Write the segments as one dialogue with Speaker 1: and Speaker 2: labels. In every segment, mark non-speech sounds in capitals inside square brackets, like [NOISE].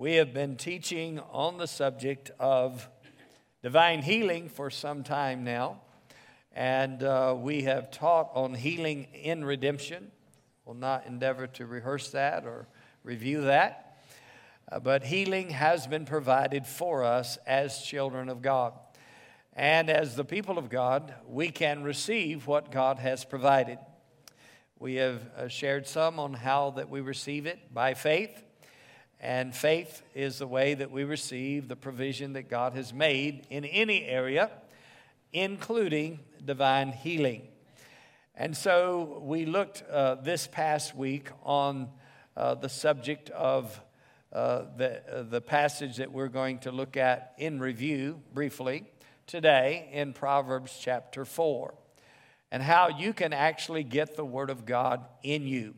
Speaker 1: We have been teaching on the subject of divine healing for some time now, and uh, we have taught on healing in redemption. We'll not endeavor to rehearse that or review that, uh, but healing has been provided for us as children of God. And as the people of God, we can receive what God has provided. We have uh, shared some on how that we receive it by faith and faith is the way that we receive the provision that God has made in any area, including divine healing. And so we looked uh, this past week on uh, the subject of uh, the, uh, the passage that we're going to look at in review briefly today in Proverbs chapter 4, and how you can actually get the Word of God in you.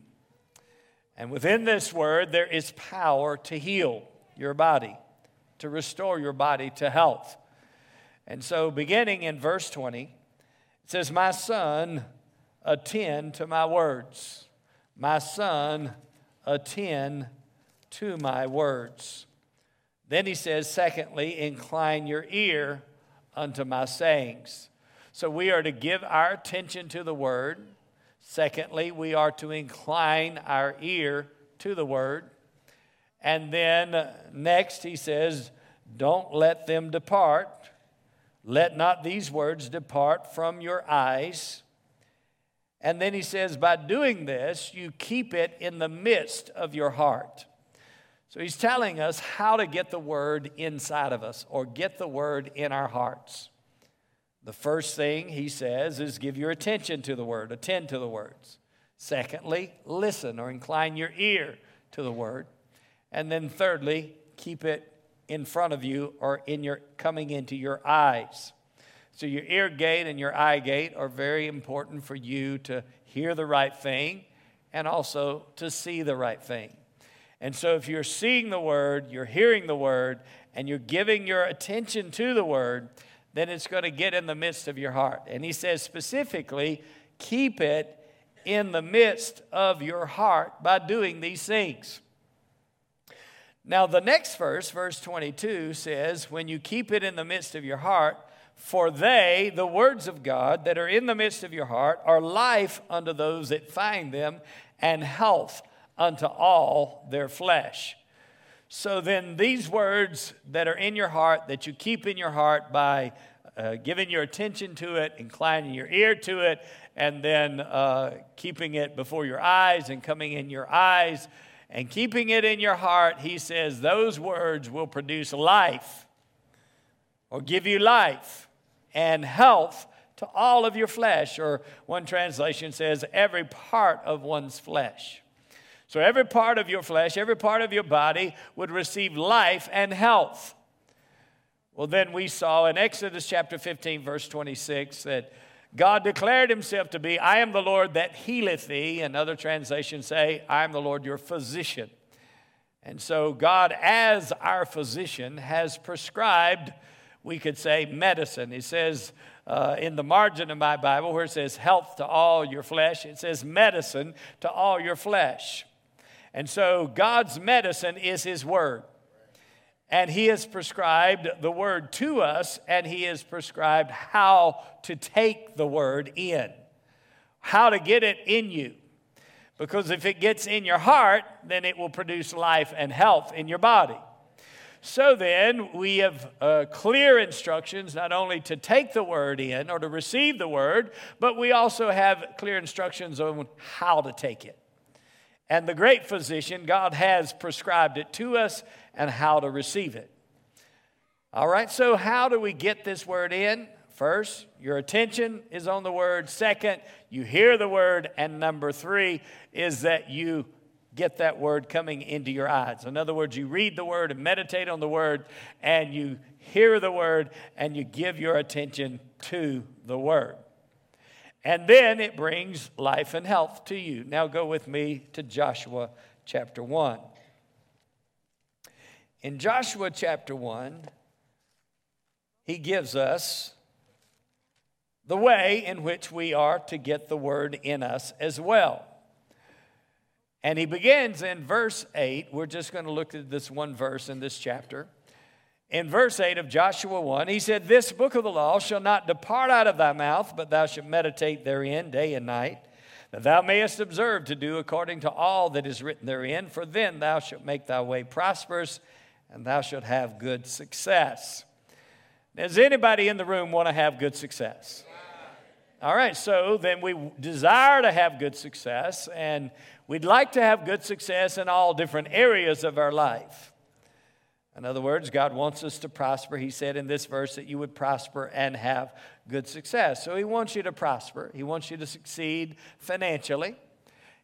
Speaker 1: And within this word, there is power to heal your body, to restore your body to health. And so, beginning in verse 20, it says, My son, attend to my words. My son, attend to my words. Then he says, secondly, incline your ear unto my sayings. So we are to give our attention to the word. Secondly, we are to incline our ear to the word. And then uh, next, he says, Don't let them depart. Let not these words depart from your eyes. And then he says, By doing this, you keep it in the midst of your heart. So he's telling us how to get the word inside of us or get the word in our hearts. The first thing he says is give your attention to the word, attend to the words. Secondly, listen or incline your ear to the word. And then thirdly, keep it in front of you or in your coming into your eyes. So your ear gate and your eye gate are very important for you to hear the right thing and also to see the right thing. And so if you're seeing the word, you're hearing the word, and you're giving your attention to the word, then it's going to get in the midst of your heart. And he says specifically, keep it in the midst of your heart by doing these things. Now, the next verse, verse 22, says, When you keep it in the midst of your heart, for they, the words of God that are in the midst of your heart, are life unto those that find them, and health unto all their flesh. So then, these words that are in your heart, that you keep in your heart by uh, giving your attention to it, inclining your ear to it, and then uh, keeping it before your eyes and coming in your eyes and keeping it in your heart, he says those words will produce life or give you life and health to all of your flesh. Or one translation says, every part of one's flesh. So every part of your flesh, every part of your body would receive life and health. Well, then we saw in Exodus chapter 15, verse 26, that God declared himself to be, I am the Lord that healeth thee. And other translations say, I am the Lord your physician. And so, God, as our physician, has prescribed, we could say, medicine. He says uh, in the margin of my Bible, where it says health to all your flesh, it says medicine to all your flesh. And so God's medicine is His Word. And He has prescribed the Word to us, and He has prescribed how to take the Word in, how to get it in you. Because if it gets in your heart, then it will produce life and health in your body. So then, we have uh, clear instructions not only to take the word in or to receive the word, but we also have clear instructions on how to take it. And the great physician, God has prescribed it to us and how to receive it. All right, so how do we get this word in? First, your attention is on the word. Second, you hear the word. And number three is that you get that word coming into your eyes. In other words, you read the word and meditate on the word, and you hear the word and you give your attention to the word. And then it brings life and health to you. Now go with me to Joshua chapter 1. In Joshua chapter 1, he gives us the way in which we are to get the word in us as well. And he begins in verse 8. We're just going to look at this one verse in this chapter. In verse 8 of Joshua 1, he said, This book of the law shall not depart out of thy mouth, but thou shalt meditate therein day and night, that thou mayest observe to do according to all that is written therein, for then thou shalt make thy way prosperous, and thou shalt have good success. Does anybody in the room want to have good success? All right, so then we desire to have good success, and We'd like to have good success in all different areas of our life. In other words, God wants us to prosper. He said in this verse that you would prosper and have good success. So He wants you to prosper, He wants you to succeed financially.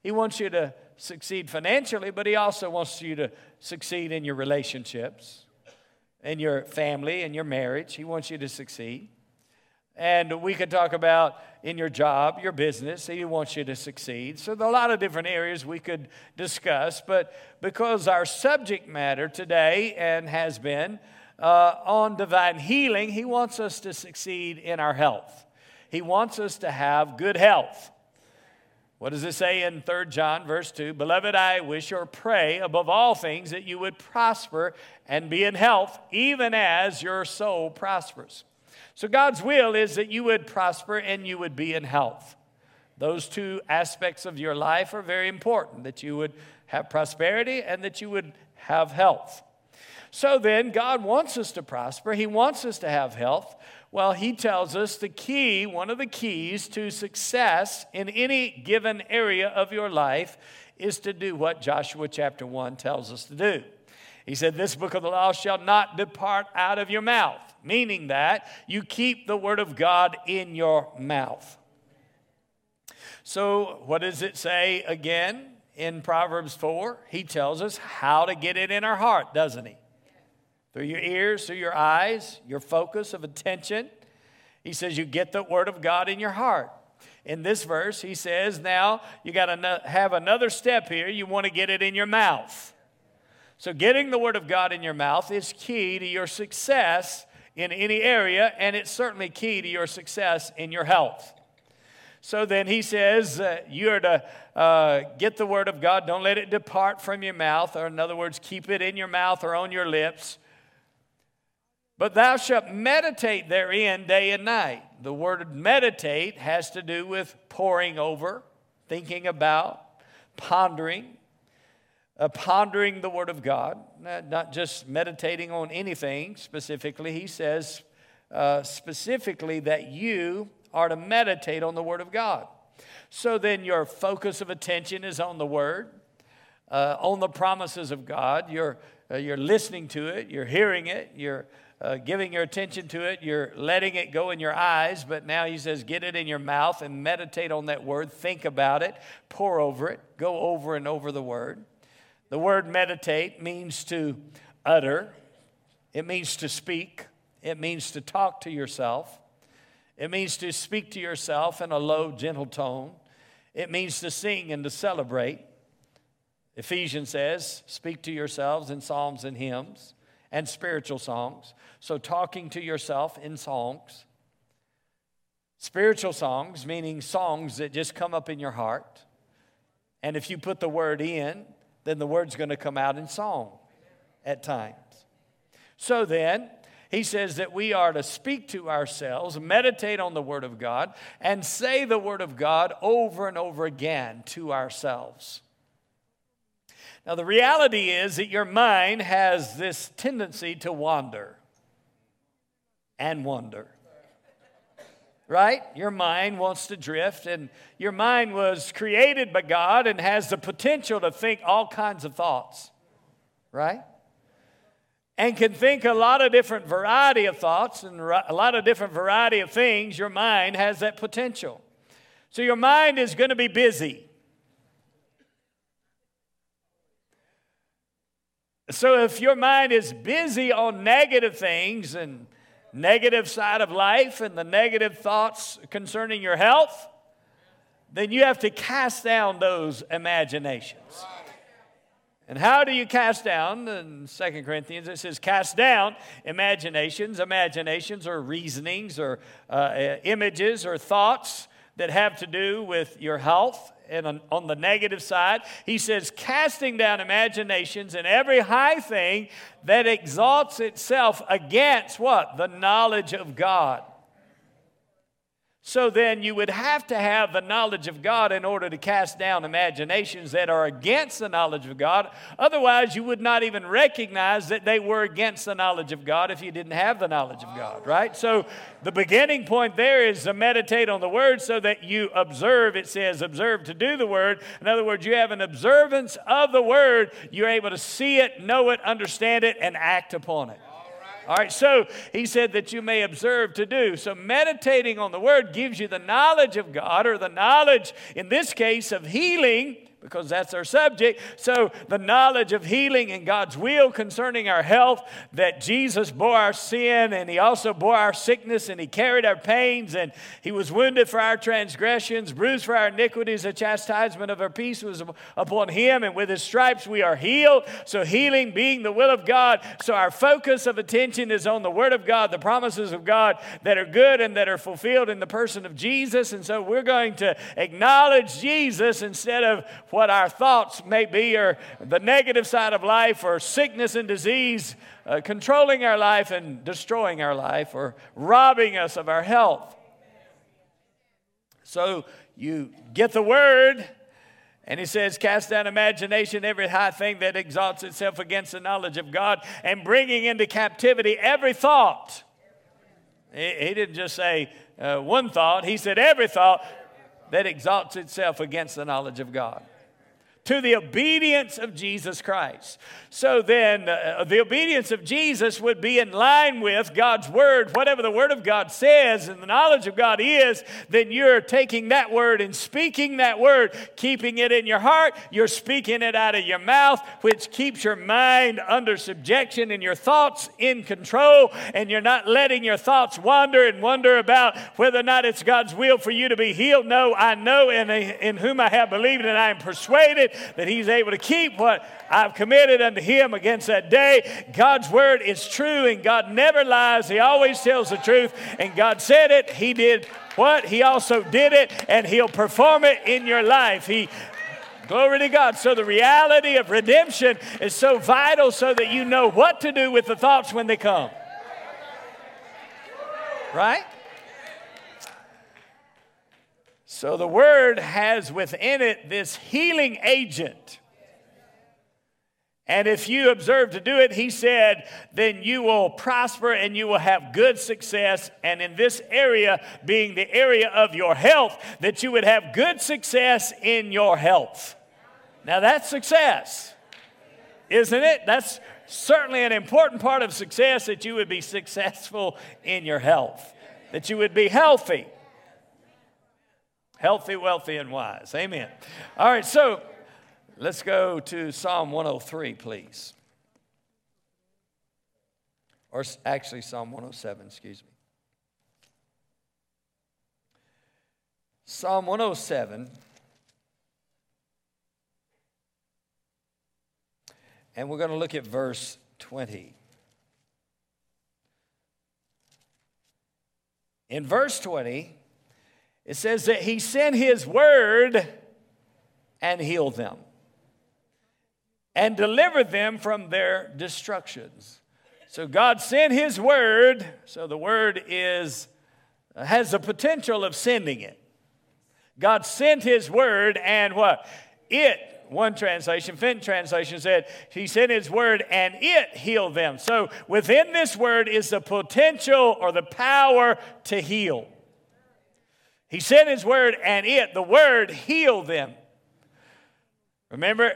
Speaker 1: He wants you to succeed financially, but He also wants you to succeed in your relationships, in your family, in your marriage. He wants you to succeed. And we could talk about in your job, your business, He wants you to succeed. So, there are a lot of different areas we could discuss, but because our subject matter today and has been uh, on divine healing, He wants us to succeed in our health. He wants us to have good health. What does it say in 3 John, verse 2? Beloved, I wish or pray above all things that you would prosper and be in health, even as your soul prospers. So, God's will is that you would prosper and you would be in health. Those two aspects of your life are very important that you would have prosperity and that you would have health. So then, God wants us to prosper. He wants us to have health. Well, He tells us the key, one of the keys to success in any given area of your life is to do what Joshua chapter 1 tells us to do. He said, This book of the law shall not depart out of your mouth meaning that you keep the Word of God in your mouth. So, what does it say again in Proverbs 4? He tells us how to get it in our heart, doesn't he? Through your ears, through your eyes, your focus of attention. He says you get the Word of God in your heart. In this verse, he says, now you got to have another step here. You want to get it in your mouth. So, getting the Word of God in your mouth is key to your success in any area, and it's certainly key to your success in your health. So then he says, uh, You are to uh, get the word of God, don't let it depart from your mouth, or in other words, keep it in your mouth or on your lips. But thou shalt meditate therein day and night. The word meditate has to do with poring over, thinking about, pondering uh, pondering the Word of God, not just meditating on anything specifically. He says uh, specifically that you are to meditate on the Word of God. So then your focus of attention is on the Word, uh, on the promises of God. You're, uh, you're listening to it, you're hearing it, you're uh, giving your attention to it, you're letting it go in your eyes, but now he says, get it in your mouth and meditate on that word, think about it, pore over it, go over and over the word. The word meditate means to utter, it means to speak, it means to talk to yourself, it means to speak to yourself in a low, gentle tone, it means to sing and to celebrate. Ephesians says, speak to yourselves in psalms and hymns and spiritual songs. So, talking to yourself in songs. Spiritual songs, meaning songs that just come up in your heart. And if you put the word in, then the word's going to come out in song at times. So then, he says that we are to speak to ourselves, meditate on the Word of God, and say the Word of God over and over again to ourselves. Now, the reality is that your mind has this tendency to wander and wonder right? Your mind wants to drift, and your mind was created by God and has the potential to think all kinds of thoughts, right? And can think a lot of different variety of thoughts and a lot of different variety of things. Your mind has that potential. So your mind is going to be busy. So if your mind is busy on negative things and negative side of life and the negative thoughts concerning your health, then you have to cast down those imaginations. And how do you cast down? In 2 Corinthians, it says, cast down imaginations. Imaginations or reasonings or uh, images or thoughts that have to do with your health and on the negative side, he says, casting down imaginations and every high thing that exalts itself against what? The knowledge of God. So then you would have to have the knowledge of God in order to cast down imaginations that are against the knowledge of God. Otherwise, you would not even recognize that they were against the knowledge of God if you didn't have the knowledge of God, right? So the beginning point there is to meditate on the word so that you observe. It says, observe to do the word. In other words, you have an observance of the word. You're able to see it, know it, understand it, and act upon it. All right, so he said that you may observe to do. So meditating on the word gives you the knowledge of God, or the knowledge, in this case, of healing because that's our subject. So, the knowledge of healing and God's will concerning our health, that Jesus bore our sin and He also bore our sickness and He carried our pains and He was wounded for our transgressions, bruised for our iniquities. The chastisement of our peace was upon Him, and with His stripes we are healed. So, healing being the will of God. So, our focus of attention is on the Word of God, the promises of God that are good and that are fulfilled in the person of Jesus. And so, we're going to acknowledge Jesus instead of what our thoughts may be, or the negative side of life, or sickness and disease uh, controlling our life and destroying our life, or robbing us of our health. So you get the word. And he says, Cast down imagination, every high thing that exalts itself against the knowledge of God, and bringing into captivity every thought. He, didn't just say uh, one thought, he said every thought that exalts itself against the knowledge of God to the obedience of Jesus Christ. So then, uh, the obedience of Jesus would be in line with God's word. Whatever the word of God says and the knowledge of God is, then you're taking that word and speaking that word, keeping it in your heart. You're speaking it out of your mouth, which keeps your mind under subjection and your thoughts in control. And you're not letting your thoughts wander and wonder about whether or not it's God's will for you to be healed. No, I know in, in whom I have believed and I am persuaded that he's able to keep what I've committed unto him against that day. God's word is true and God never lies. He always tells the truth. And God said it, he did what? He also did it and he'll perform it in your life. He Glory to God. So, the reality of redemption is so vital so that you know what to do with the thoughts when they come. Right? So the word has within it this healing agent. And if you observe to do it, he said, then you will prosper and you will have good success. And in this area, being the area of your health, that you would have good success in your health. Now that's success, isn't it? That's certainly an important part of success that you would be successful in your health, that you would be healthy. Healthy, wealthy, and wise. Amen. All right, so let's go to Psalm 103, please. Or actually, Psalm 107, excuse me. Psalm 107. And we're going to look at verse 20. In verse 20, it says that he sent his word and healed them and delivered them from their destructions. So God sent his word, so the word is has the potential of sending it. God sent his word and what? It one translation, Finn translation said, He sent His word and it healed them. So within this word is the potential or the power to heal. He sent his word, and it, the word, healed them. Remember,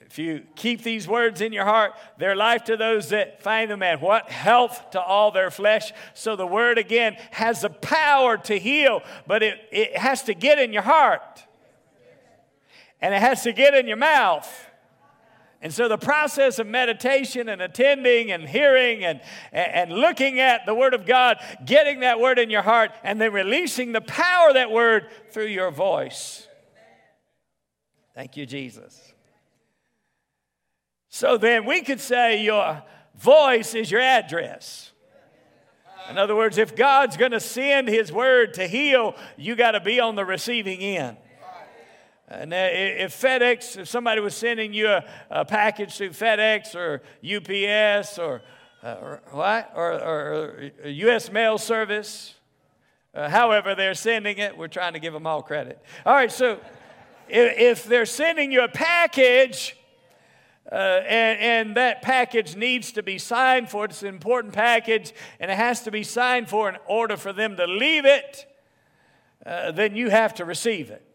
Speaker 1: if you keep these words in your heart, they're life to those that find them, and what? Health to all their flesh. So the word again has the power to heal, but it, it has to get in your heart. And it has to get in your mouth. And so the process of meditation and attending and hearing and, and looking at the Word of God, getting that Word in your heart, and then releasing the power of that Word through your voice. Thank you, Jesus. So then we could say your voice is your address. In other words, if God's going to send His Word to heal, you got to be on the receiving end. And if FedEx, if somebody was sending you a, a package through FedEx or UPS or, uh, what, or, or, or U.S. mail service, uh, however they're sending it, we're trying to give them all credit. All right, so if, if they're sending you a package, uh, and, and, that package needs to be signed for. It's an important package, and it has to be signed for in order for them to leave it. Uh, then you have to receive it.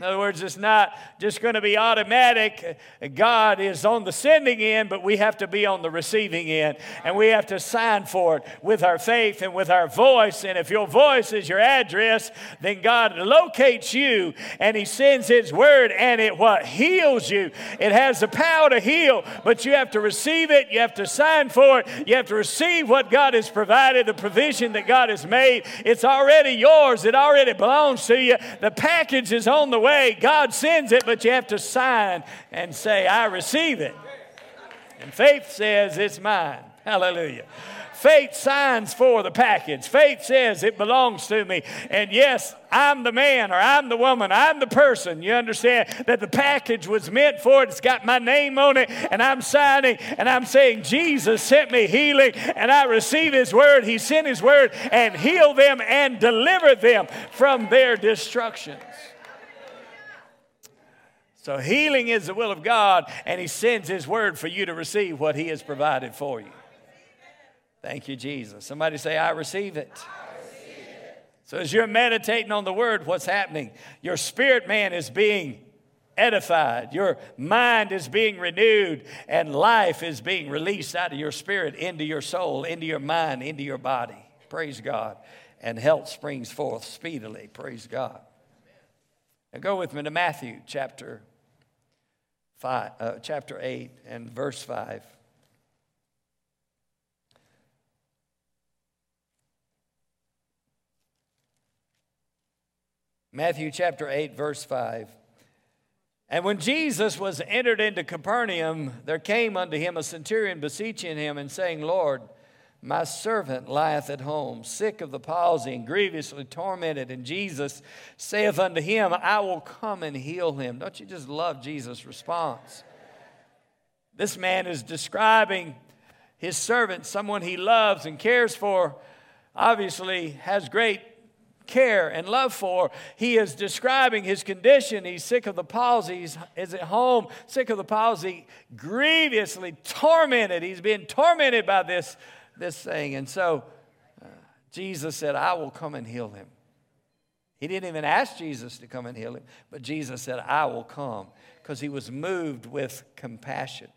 Speaker 1: In other words, it's not just going to be automatic. God is on the sending end, but we have to be on the receiving end. And we have to sign for it with our faith and with our voice. And if your voice is your address, then God locates you and He sends His word and it what? Heals you. It has the power to heal, but you have to receive it. You have to sign for it. You have to receive what God has provided, the provision that God has made. It's already yours, it already belongs to you. The package is on the way way. God sends it, but you have to sign and say, I receive it. And faith says, It's mine. Hallelujah. Faith signs for the package. Faith says it belongs to me. And yes, I'm the man or I'm the woman, I'm the person. You understand that the package was meant for it. It's got my name on it, and I'm signing and I'm saying, Jesus sent me healing, and I receive His word. He sent His word and healed them and delivered them from their destructions. So healing is the will of God, and He sends His word for you to receive what He has provided for you. Thank you, Jesus. Somebody say, I receive it. So as you're meditating on the word, what's happening? Your spirit man is being edified, your mind is being renewed, and life is being released out of your spirit into your soul, into your mind, into your body. Praise God. And health springs forth speedily. Praise God. Now go with me to Matthew chapter five, uh, chapter 8 and verse 5. Matthew chapter 8, verse 5. And when Jesus was entered into Capernaum, there came unto him a centurion beseeching him and saying, Lord, my servant lieth at home, sick of the palsy and grievously tormented. And Jesus saith unto him, I will come and heal him. Don't you just love Jesus' response? This man is describing his servant, someone he loves and cares for, obviously has great care and love for. He is describing his condition. He's sick of the palsy. He's is at home, sick of the palsy, grievously tormented. He's being tormented by this this thing. And so uh, Jesus said, I will come and heal him. He didn't even ask Jesus to come and heal him, but Jesus said, I will come because he was moved with compassion.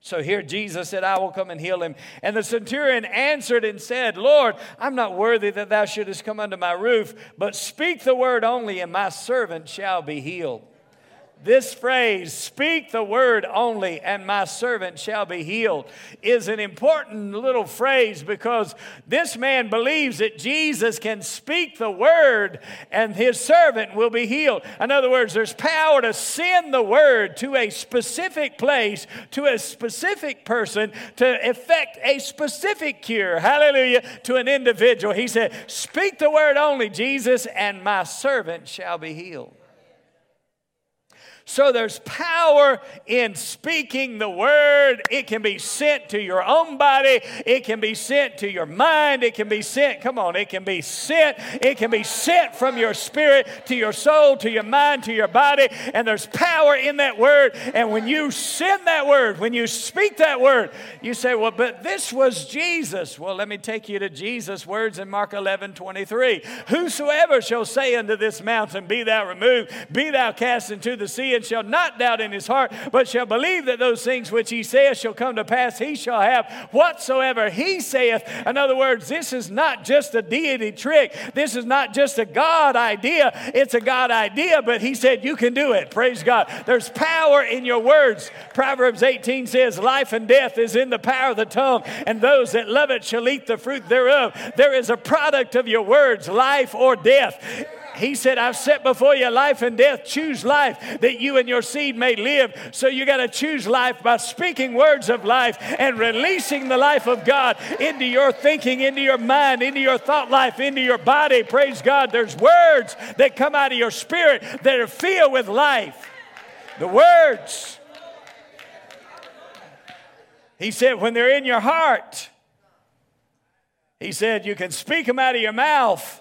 Speaker 1: So here Jesus said, I will come and heal him. And the centurion answered and said, Lord, I'm not worthy that thou shouldest come under my roof, but speak the word only, and my servant shall be healed. This phrase, speak the word only, and my servant shall be healed, is an important little phrase because this man believes that Jesus can speak the word and his servant will be healed. In other words, there's power to send the word to a specific place, to a specific person, to effect a specific cure. Hallelujah. To an individual. He said, Speak the word only, Jesus, and my servant shall be healed. So there's power in speaking the word. It can be sent to your own body, it can be sent to your mind, it can be sent, come on, it can be sent, it can be sent from your spirit to your soul, to your mind, to your body. And there's power in that word. And when you send that word, when you speak that word, you say, Well, but this was Jesus. Well, let me take you to Jesus' words in Mark 11 23. Whosoever shall say unto this mountain, Be thou removed, be thou cast into the sea, and shall not doubt in his heart, but shall believe that those things which he saith shall come to pass, he shall have whatsoever he saith. In other words, this is not just a deity trick. This is not just a God idea. It's a God idea, but he said, You can do it. Praise God. There's power in your words. Proverbs 18 says, Life and death is in the power of the tongue, and those that love it shall eat the fruit thereof. There is a product of your words, life or death. He said, I've set before you life and death. Choose life that you and your seed may live. So you got to choose life by speaking words of life and releasing the life of God into your thinking, into your mind, into your thought life, into your body. Praise God. There's words that come out of your spirit that are filled with life. The words. He said, when they're in your heart, he said, you can speak them out of your mouth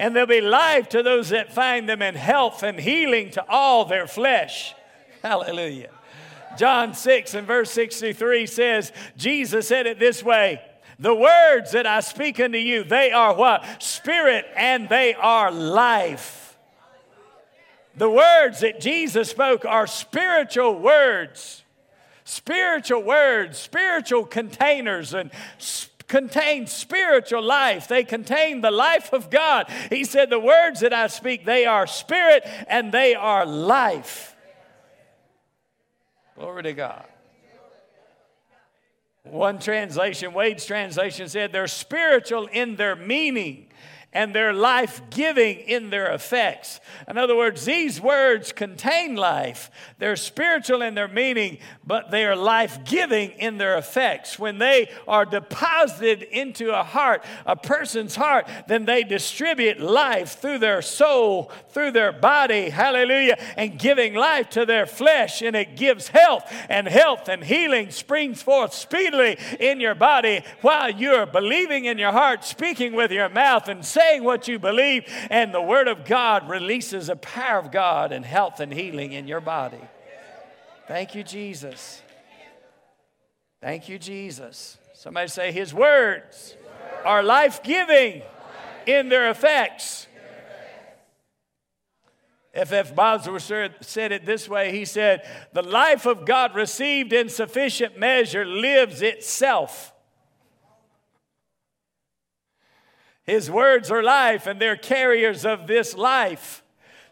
Speaker 1: and there'll be life to those that find them and health and healing to all their flesh. Hallelujah. John 6 and verse 63 says, Jesus said it this way The words that I speak unto you, they are what? Spirit and they are life. The words that Jesus spoke are spiritual words, spiritual words, spiritual containers, and contain spiritual life. They contain the life of God. He said, The words that I speak, they are spirit and they are life. Glory to God. One translation, Wade's translation said, They're spiritual in their meaning and they're life giving in their effects. In other words, these words contain life. They're spiritual in their meaning, but they are life giving in their effects. When they are deposited into a heart, a person's heart, then they distribute life through their soul, through their body, hallelujah, and giving life to their flesh, and it gives health, and health and healing springs forth speedily in your body while you're believing in your heart, speaking with your mouth, and saying what you believe, and the Word of God releases the power of God and health and healing in your body. Thank you, Jesus. Thank you, Jesus. Somebody say, His words are life giving in their effects. F.F. Bosworth said it this way He said, The life of God received in sufficient measure lives itself. His words are life, and they're carriers of this life.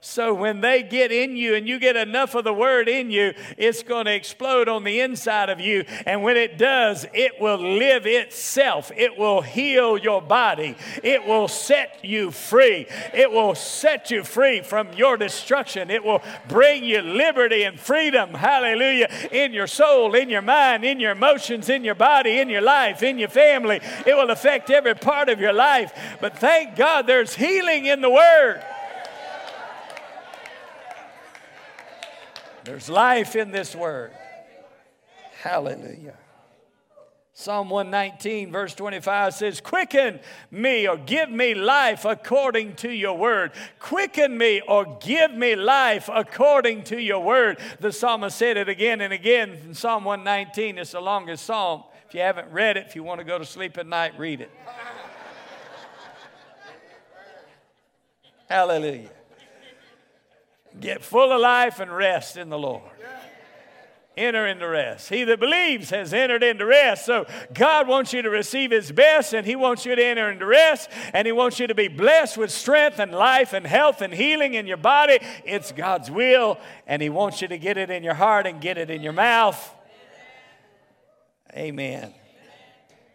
Speaker 1: So when they get in you and you get enough of the word in you, it's going to explode on the inside of you. And when it does, it will live itself. It will heal your body. It will set you free. It will set you free from your destruction. It will bring you liberty and freedom. Hallelujah. In your soul, in your mind, in your emotions, in your body, in your life, in your family. It will affect every part of your life. But thank God there's healing in the word. There's life in this word. Hallelujah. Psalm 119, verse 25 says, Quicken me or give me life according to your word. Quicken me or give me life according to your word. The psalmist said it again and again in Psalm 119. It's the longest psalm. If you haven't read it, if you want to go to sleep at night, read it. [LAUGHS] Hallelujah. Get full of life and rest in the Lord. Enter into rest. He that believes has entered into rest. So God wants you to receive His best, and He wants you to enter into rest, and He wants you to be blessed with strength and life and health and healing in your body. It's God's will, and He wants you to get it in your heart and get it in your mouth. Amen.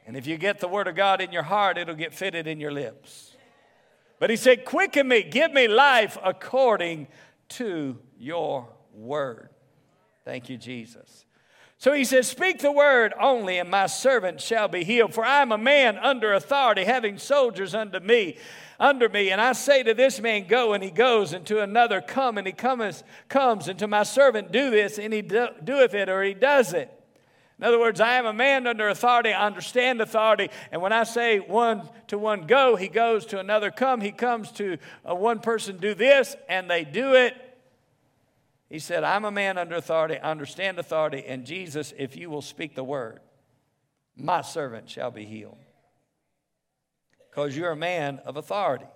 Speaker 1: And if you get the Word of God in your heart, it'll get fitted in your lips. But He said, Quicken me, give me life according to your word. Thank you, Jesus. So he says, Speak the word only, and my servant shall be healed. For I am a man under authority, having soldiers under me, under me. And I say to this man, Go, and he goes, and to another, Come, and he comes, comes, and to my servant, Do this, and he do, doeth it, or he does it. In other words, I am a man under authority. I understand authority. And when I say one to one go, he goes to another come. He comes to uh, one person do this, and they do it. He said, I'm a man under authority. I understand authority. And Jesus, if you will speak the word, my servant shall be healed. Because you're a man of authority.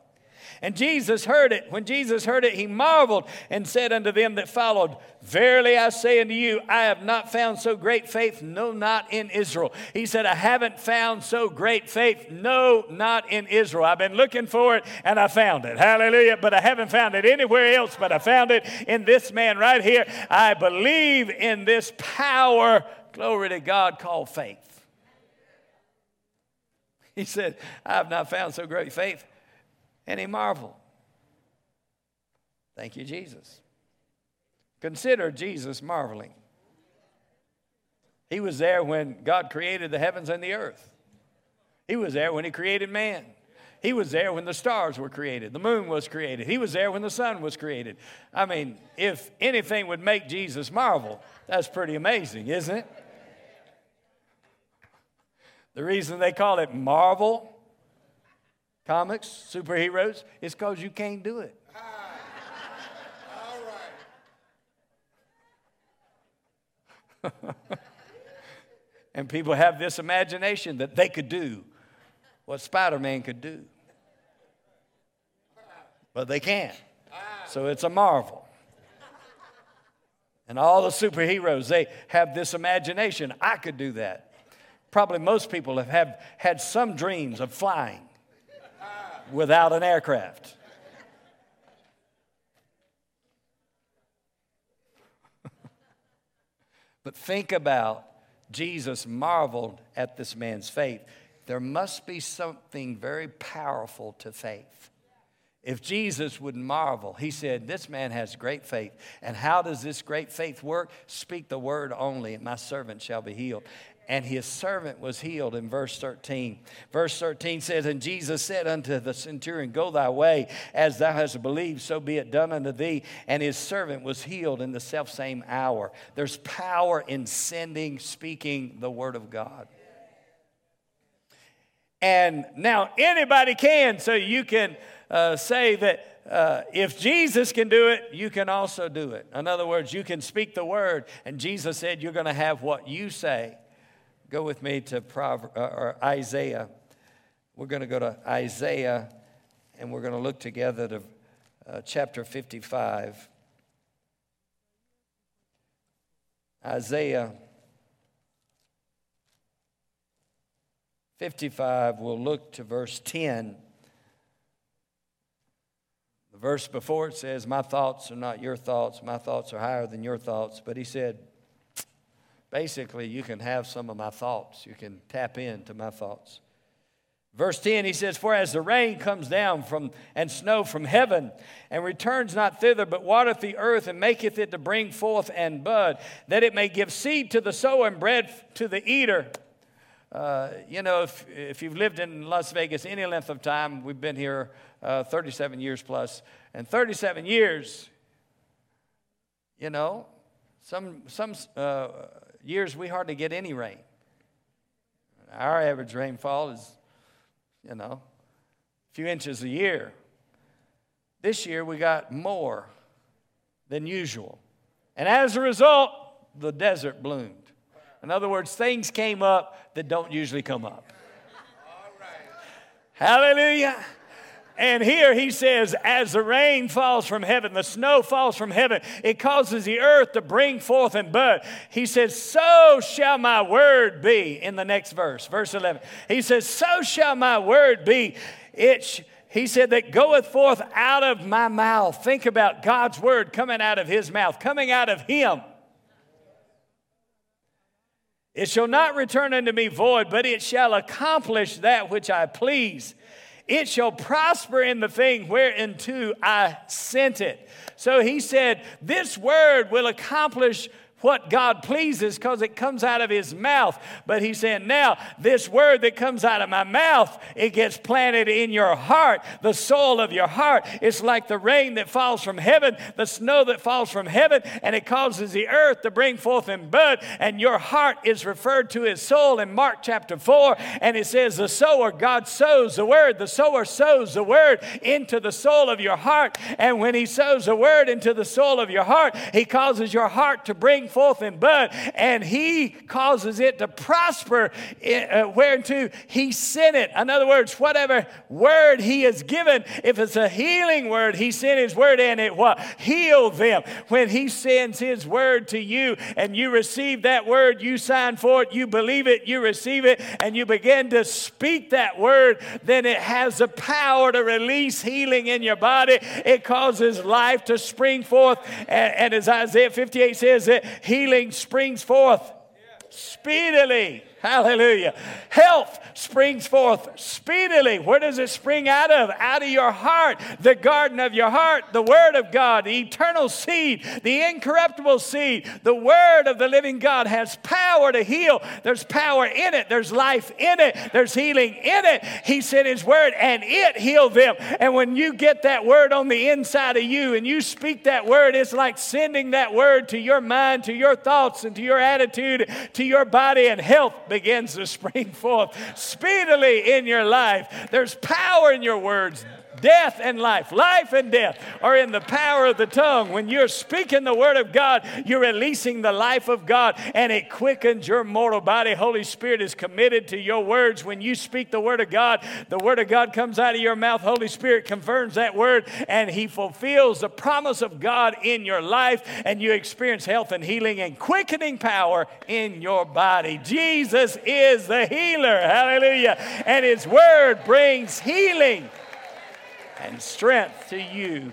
Speaker 1: And Jesus heard it. When Jesus heard it, he marveled and said unto them that followed, Verily I say unto you, I have not found so great faith, no, not in Israel. He said, I haven't found so great faith, no, not in Israel. I've been looking for it and I found it. Hallelujah. But I haven't found it anywhere else, but I found it in this man right here. I believe in this power, glory to God, called faith. He said, I have not found so great faith and he marveled. Thank you, Jesus. Consider Jesus marveling. He was there when God created the heavens and the earth. He was there when He created man. He was there when the stars were created, the moon was created. He was there when the sun was created. I mean, if anything would make Jesus marvel, that's pretty amazing, isn't it? The reason they call it Marvel comics, superheroes, it's because you can't do it. Ah, [LAUGHS] and people have this imagination that they could do what Spider Man could do. But they can't. Ah. So it's a marvel. And all the superheroes, they have this imagination. I could do that. Probably most people have, have had some dreams of flying without an aircraft. [LAUGHS] but think about Jesus marveled at this man's faith there must be something very powerful to faith. If Jesus would marvel, he said, This man has great faith. And how does this great faith work? Speak the word only, and my servant shall be healed. And his servant was healed in verse 13. Verse 13 says, And Jesus said unto the centurion, Go thy way, as thou hast believed, so be it done unto thee. And his servant was healed in the selfsame hour. There's power in sending, speaking the word of God. And now anybody can, so you can uh, say that uh, if Jesus can do it, you can also do it. In other words, you can speak the word, and Jesus said you're going to have what you say. Go with me to Prover- uh, or Isaiah. We're going to go to Isaiah, and we're going to look together to uh, chapter 55. Isaiah 55, we'll look to verse 10. The verse before it says, My thoughts are not your thoughts, my thoughts are higher than your thoughts. But he said, basically, you can have some of my thoughts, you can tap into my thoughts. Verse 10, he says, For as the rain comes down from and snow from heaven, and returns not thither, but watereth the earth, and maketh it to bring forth and bud, that it may give seed to the sower and bread to the eater. Uh, you know, if, if you've lived in Las Vegas any length of time, we've been here uh, 37 years plus, and 37 years, you know, some, some uh, years we hardly get any rain. Our average rainfall is, you know, a few inches a year. This year we got more than usual. And as a result, the desert bloomed. In other words, things came up that don't usually come up. Hallelujah. And here he says, as the rain falls from heaven, the snow falls from heaven, it causes the earth to bring forth and bud. He says, so shall my word be. In the next verse, verse 11, he says, so shall my word be. It he said, that goeth forth out of my mouth. Think about God's word coming out of his mouth, coming out of him. It shall not return unto me void, but it shall accomplish that which I please. It shall prosper in the thing whereunto I sent it. So he said, This word will accomplish what God pleases because it comes out of his mouth. But he's saying, now this word that comes out of my mouth, it gets planted in your heart, the soul of your heart. It's like the rain that falls from heaven, the snow that falls from heaven, and it causes the earth to bring forth in bud. And your heart is referred to as soul in Mark chapter 4. And it says, the sower, God sows the word. The sower sows the word into the soul of your heart. And when he sows the word into the soul of your heart, he causes your heart to bring forth in bud, and he causes it to prosper uh, whereunto he sent it. In other words, whatever word he has given, if it's a healing word, he sent his word and it what? Heal them. When he sends his word to you and you receive that word, you sign for it, you believe it, you receive it, and you begin to speak that word, then it has the power to release healing in your body. It causes life to spring forth. And, and as Isaiah 58 says, that healing springs forth speedily. Hallelujah. Health springs forth speedily. Where does it spring out of? Out of your heart, the garden of your heart, the Word of God, the eternal seed, the incorruptible seed. The Word of the living God has power to heal. There's power in it, there's life in it, there's healing in it. He sent His Word and it healed them. And when you get that Word on the inside of you and you speak that Word, it's like sending that Word to your mind, to your thoughts, and to your attitude, to your body, and health begins to spring forth speedily in your life. There's power in your words. Death and life, life and death are in the power of the tongue. When you're speaking the word of God, you're releasing the life of God and it quickens your mortal body. Holy Spirit is committed to your words. When you speak the word of God, the word of God comes out of your mouth. Holy Spirit confirms that word and he fulfills the promise of God in your life and you experience health and healing and quickening power in your body. Jesus is the healer. Hallelujah. And his word brings healing and strength to you